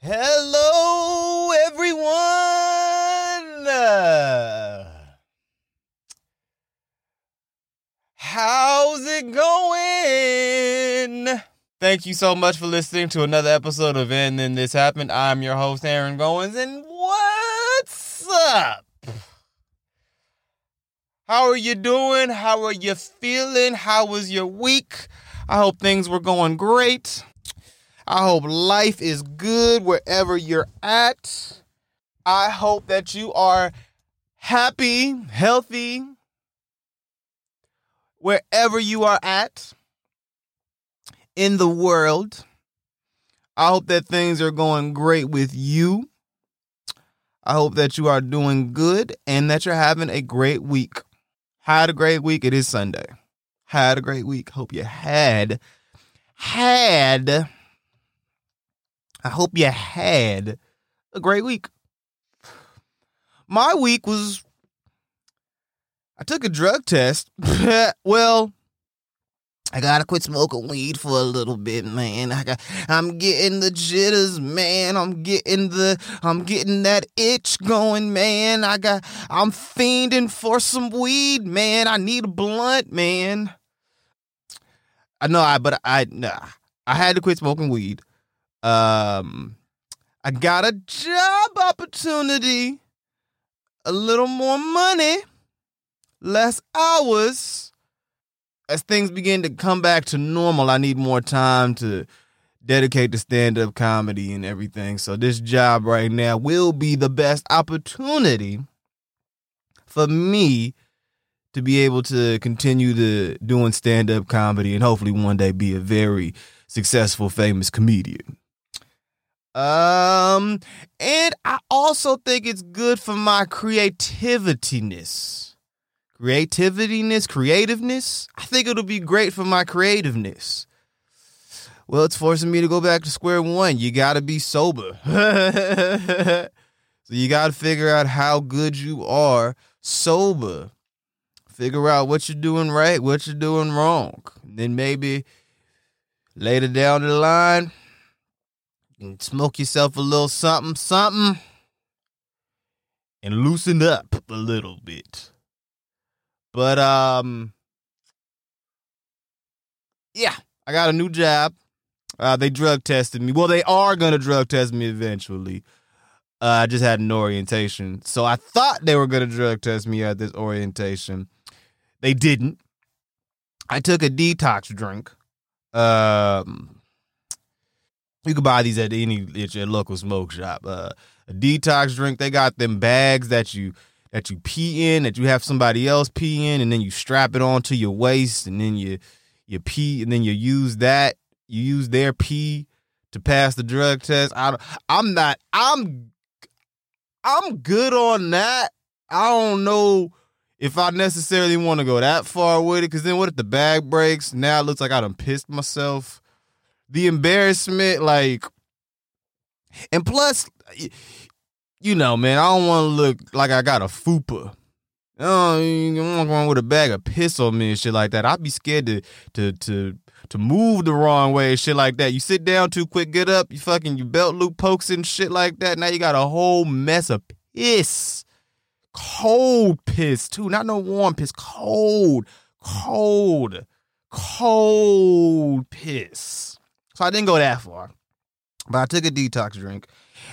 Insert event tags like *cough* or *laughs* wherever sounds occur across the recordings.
Hello, everyone. How's it going? Thank you so much for listening to another episode of And Then This Happened. I'm your host, Aaron Goins, and what's up? How are you doing? How are you feeling? How was your week? I hope things were going great. I hope life is good wherever you're at. I hope that you are happy, healthy, wherever you are at in the world. I hope that things are going great with you. I hope that you are doing good and that you're having a great week. Had a great week. It is Sunday. Had a great week. Hope you had, had, I hope you had a great week. My week was, I took a drug test. *laughs* well, I gotta quit smoking weed for a little bit, man. I got, I'm getting the jitters, man. I'm getting the, I'm getting that itch going, man. I got, I'm fiending for some weed, man. I need a blunt, man. I know, I, but I, nah, I had to quit smoking weed. Um, I got a job opportunity, a little more money, less hours as things begin to come back to normal, I need more time to dedicate to stand up comedy and everything. So this job right now will be the best opportunity for me to be able to continue to doing stand up comedy and hopefully one day be a very successful famous comedian. Um and I also think it's good for my creativityness creativityness, creativeness, I think it'll be great for my creativeness. Well, it's forcing me to go back to square one. You got to be sober. *laughs* so you got to figure out how good you are sober. Figure out what you're doing right, what you're doing wrong. Then maybe later down the line, you smoke yourself a little something, something, and loosen up a little bit. But um, yeah, I got a new job. Uh, they drug tested me. Well, they are gonna drug test me eventually. Uh, I just had an orientation, so I thought they were gonna drug test me at this orientation. They didn't. I took a detox drink. Um, you can buy these at any at your local smoke shop. Uh, a detox drink. They got them bags that you that you pee in, that you have somebody else pee in, and then you strap it onto your waist, and then you you pee, and then you use that, you use their pee to pass the drug test. I, I'm not. I'm I'm good on that. I don't know if I necessarily want to go that far with it, because then what if the bag breaks? Now it looks like I done pissed myself. The embarrassment, like, and plus, you know, man, I don't want to look like I got a fupa. Oh, I'm going with a bag of piss on me and shit like that. I'd be scared to to to to move the wrong way and shit like that. You sit down too quick, get up, you fucking your belt loop pokes and shit like that. Now you got a whole mess of piss. Cold piss too. Not no warm piss. Cold. Cold. Cold piss. So I didn't go that far. But I took a detox drink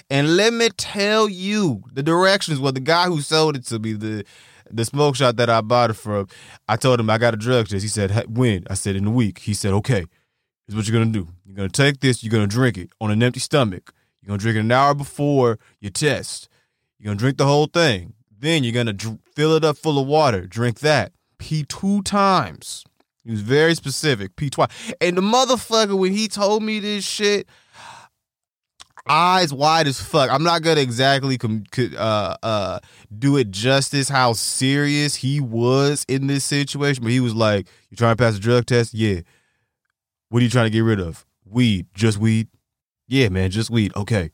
and let me tell you the directions. Well, the guy who sold it to me, the the smoke shop that I bought it from, I told him I got a drug test. He said, when? I said, in a week. He said, okay, here's what you're going to do. You're going to take this, you're going to drink it on an empty stomach. You're going to drink it an hour before your test. You're going to drink the whole thing. Then you're going to fill it up full of water. Drink that. Pee two times. He was very specific. Pee twice. And the motherfucker, when he told me this shit, eyes wide as fuck. I'm not gonna exactly com- uh, uh, do it justice how serious he was in this situation, but he was like, "You trying to pass a drug test? Yeah. What are you trying to get rid of? Weed? Just weed? Yeah, man, just weed. Okay.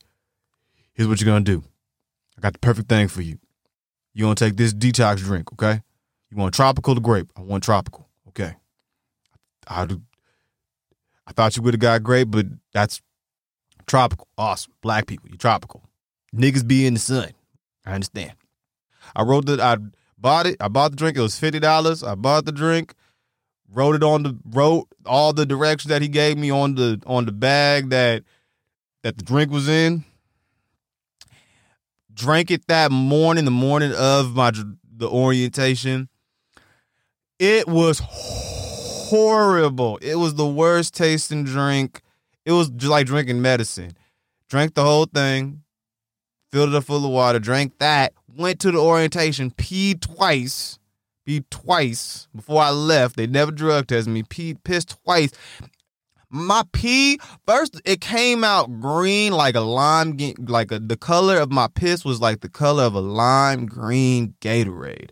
Here's what you're gonna do. I got the perfect thing for you. You're gonna take this detox drink, okay? You want tropical to grape? I want tropical. Okay. I do. I thought you would have got grape, but that's tropical. Awesome. Black people, you tropical. Niggas be in the sun. I understand. I wrote that I bought it. I bought the drink. It was fifty dollars. I bought the drink. Wrote it on the wrote all the directions that he gave me on the on the bag that that the drink was in. Drank it that morning, the morning of my the orientation. It was horrible. It was the worst tasting drink. It was like drinking medicine. Drank the whole thing, filled it up full of water, drank that, went to the orientation, peed twice, peed twice before I left. They never drug tested me, peed, pissed twice. My pee first it came out green like a lime like a, the color of my piss was like the color of a lime green Gatorade.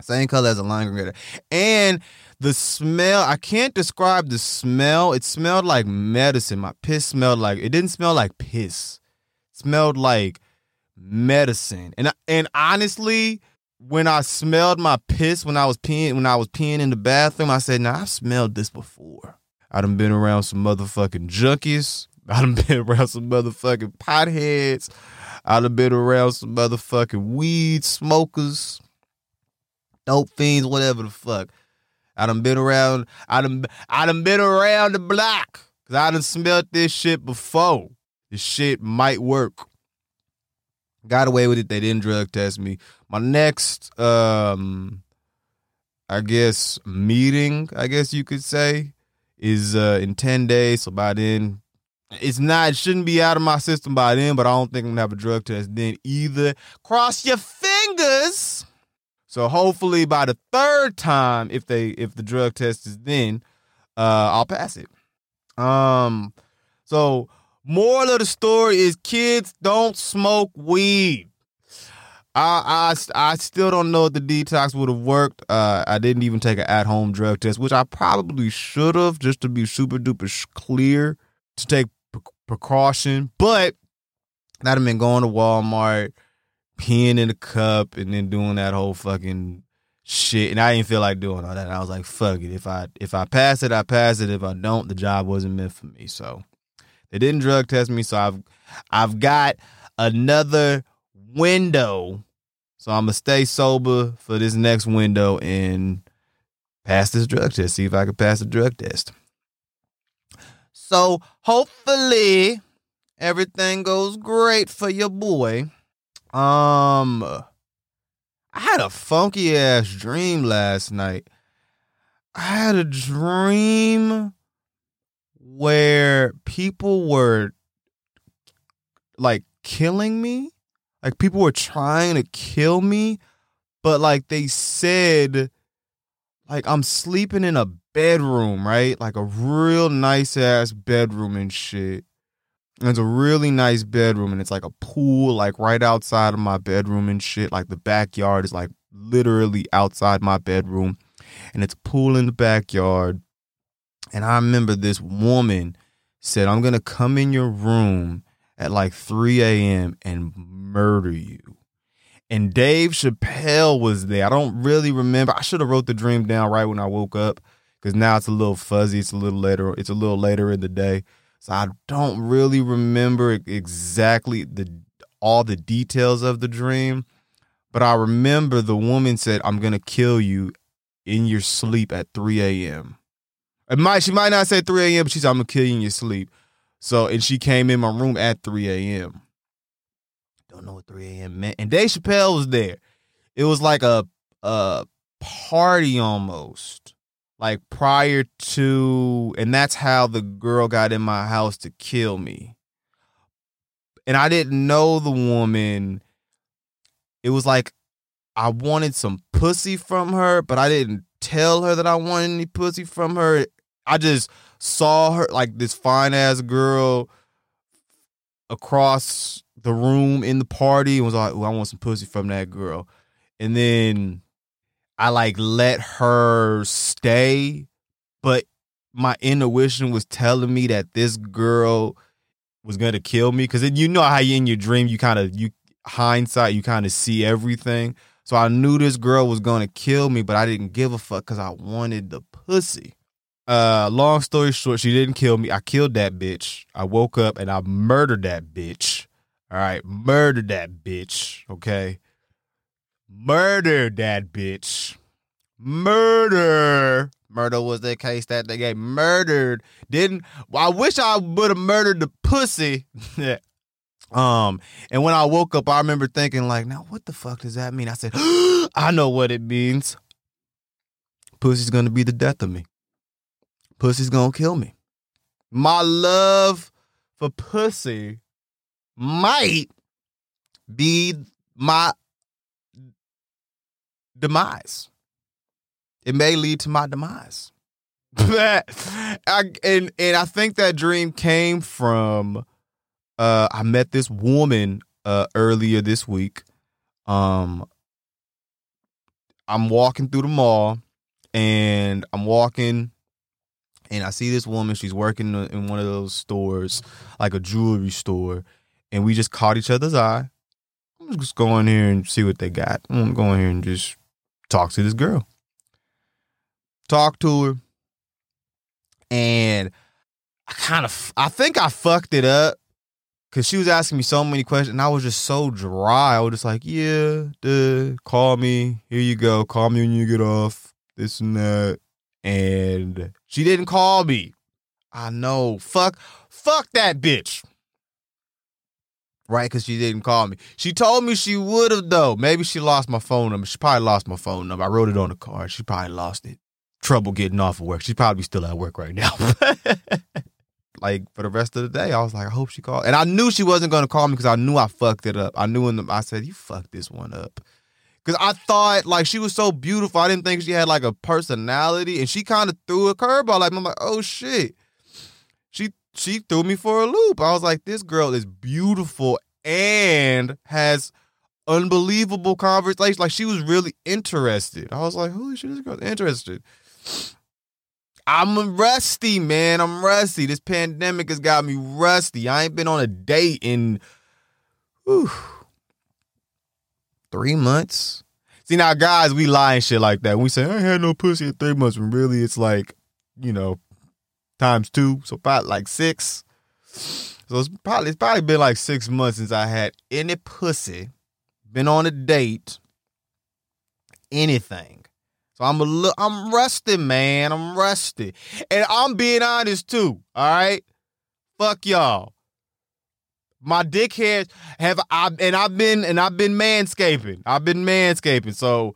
Same color as a lime green Gatorade. And the smell, I can't describe the smell. It smelled like medicine. My piss smelled like it didn't smell like piss. It smelled like medicine. And and honestly, when I smelled my piss when I was peeing when I was peeing in the bathroom, I said, "Now nah, I've smelled this before." I done been around some motherfucking junkies. I done *laughs* been around some motherfucking potheads. I done been around some motherfucking weed smokers, dope fiends, whatever the fuck. I done been around. I done I done been around the block because I done smelled this shit before. This shit might work. Got away with it. They didn't drug test me. My next, um, I guess, meeting, I guess you could say, is uh, in 10 days. So by then, it's not, it shouldn't be out of my system by then, but I don't think I'm gonna have a drug test then either. Cross your fingers. So hopefully by the third time, if they if the drug test is then, uh, I'll pass it. Um, so moral of the story is kids don't smoke weed. I I I still don't know if the detox would have worked. Uh, I didn't even take an at home drug test, which I probably should have just to be super duper clear to take precaution. But that'd have been going to Walmart, peeing in the cup, and then doing that whole fucking shit. And I didn't feel like doing all that. And I was like, fuck it. If I if I pass it, I pass it. If I don't, the job wasn't meant for me. So they didn't drug test me. So I've I've got another window. So I'm gonna stay sober for this next window and pass this drug test. See if I can pass the drug test. So hopefully everything goes great for your boy. Um I had a funky ass dream last night. I had a dream where people were like killing me like people were trying to kill me, but like they said, like I'm sleeping in a bedroom, right? Like a real nice ass bedroom and shit. And it's a really nice bedroom and it's like a pool like right outside of my bedroom and shit. Like the backyard is like literally outside my bedroom. And it's a pool in the backyard. And I remember this woman said, I'm gonna come in your room at like 3 a.m. and murder you. And Dave Chappelle was there. I don't really remember. I should have wrote the dream down right when I woke up because now it's a little fuzzy. It's a little later. It's a little later in the day, so I don't really remember exactly the all the details of the dream. But I remember the woman said, "I'm gonna kill you in your sleep at 3 a.m." It might she might not say 3 a.m., but she said, "I'm gonna kill you in your sleep." So and she came in my room at 3 a.m. Don't know what 3 a.m. meant. And Dave Chappelle was there. It was like a a party almost. Like prior to and that's how the girl got in my house to kill me. And I didn't know the woman. It was like I wanted some pussy from her, but I didn't tell her that I wanted any pussy from her. I just saw her like this fine ass girl across the room in the party and was like, I want some pussy from that girl. And then I like let her stay, but my intuition was telling me that this girl was gonna kill me. Cause you know how you in your dream, you kind of you hindsight, you kind of see everything. So I knew this girl was gonna kill me, but I didn't give a fuck because I wanted the pussy. Uh, long story short, she didn't kill me. I killed that bitch. I woke up and I murdered that bitch. All right, murdered that bitch. Okay, murdered that bitch. Murder. Murder was the case that they gave. Murdered. Didn't. I wish I would have murdered the pussy. *laughs* um, and when I woke up, I remember thinking like, now what the fuck does that mean? I said, *gasps* I know what it means. Pussy's gonna be the death of me. Pussy's gonna kill me. My love for pussy might be my demise. It may lead to my demise. *laughs* I, and and I think that dream came from uh, I met this woman uh, earlier this week. Um, I'm walking through the mall and I'm walking and I see this woman. She's working in one of those stores, like a jewelry store, and we just caught each other's eye. I'm just going here and see what they got. I'm going here and just talk to this girl. Talk to her, and I kind of, I think I fucked it up because she was asking me so many questions, and I was just so dry. I was just like, "Yeah, duh, call me. Here you go. Call me when you get off. This and that." And she didn't call me. I know. Fuck, fuck that bitch. Right? Because she didn't call me. She told me she would have, though. Maybe she lost my phone number. She probably lost my phone number. I wrote it on the card. She probably lost it. Trouble getting off of work. She's probably still at work right now. *laughs* like for the rest of the day, I was like, I hope she called. And I knew she wasn't going to call me because I knew I fucked it up. I knew in the, I said, You fucked this one up. Cause I thought like she was so beautiful. I didn't think she had like a personality, and she kind of threw a curveball. Like I'm like, oh shit. She she threw me for a loop. I was like, this girl is beautiful and has unbelievable conversation. Like she was really interested. I was like, holy shit, this girl's interested. I'm rusty, man. I'm rusty. This pandemic has got me rusty. I ain't been on a date in whew, three months. See now, guys, we lie and shit like that. we say I ain't had no pussy in three months, when really it's like, you know, times two, so about like six. So it's probably it's probably been like six months since I had any pussy, been on a date, anything. So I'm a little, I'm rusty, man. I'm rusty, and I'm being honest too. All right, fuck y'all my dickheads have I and I've been and I've been manscaping. I've been manscaping. So,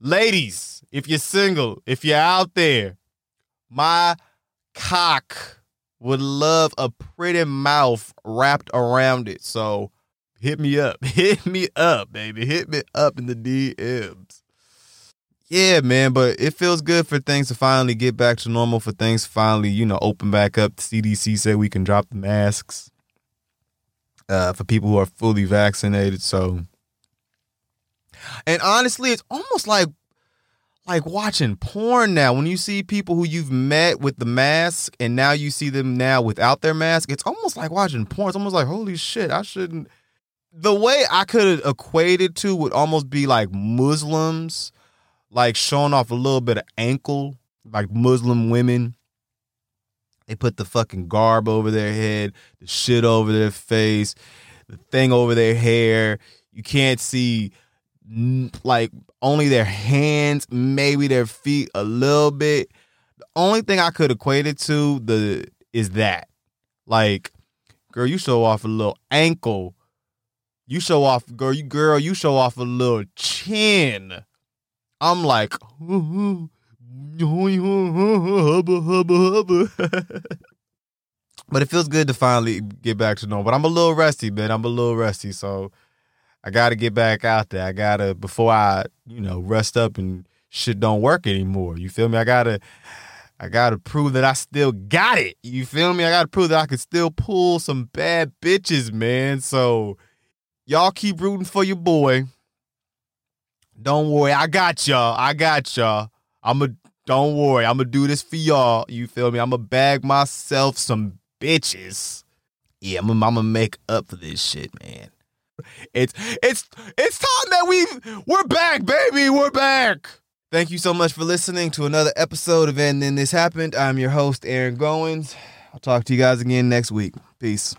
ladies, if you're single, if you're out there, my cock would love a pretty mouth wrapped around it. So, hit me up. *laughs* Hit me up, baby. Hit me up in the DMs. Yeah, man, but it feels good for things to finally get back to normal, for things finally, you know, open back up. The CDC said we can drop the masks uh, for people who are fully vaccinated. So, and honestly, it's almost like like watching porn now. When you see people who you've met with the mask, and now you see them now without their mask, it's almost like watching porn. It's almost like holy shit, I shouldn't. The way I could equate it to would almost be like Muslims, like showing off a little bit of ankle, like Muslim women they put the fucking garb over their head, the shit over their face, the thing over their hair. You can't see like only their hands, maybe their feet a little bit. The only thing I could equate it to the is that. Like, girl, you show off a little ankle. You show off, girl, you girl, you show off a little chin. I'm like, ooh, *laughs* but it feels good to finally get back to normal. But I'm a little rusty, man. I'm a little rusty, so I got to get back out there. I gotta before I, you know, rust up and shit don't work anymore. You feel me? I gotta, I gotta prove that I still got it. You feel me? I gotta prove that I can still pull some bad bitches, man. So y'all keep rooting for your boy. Don't worry, I got y'all. I got y'all. I'm a don't worry, I'm gonna do this for y'all. You feel me? I'm gonna bag myself some bitches. Yeah, I'm gonna, make up for this shit, man. It's it's it's time that we we're back, baby. We're back. Thank you so much for listening to another episode of And Then This Happened. I'm your host, Aaron Goins. I'll talk to you guys again next week. Peace.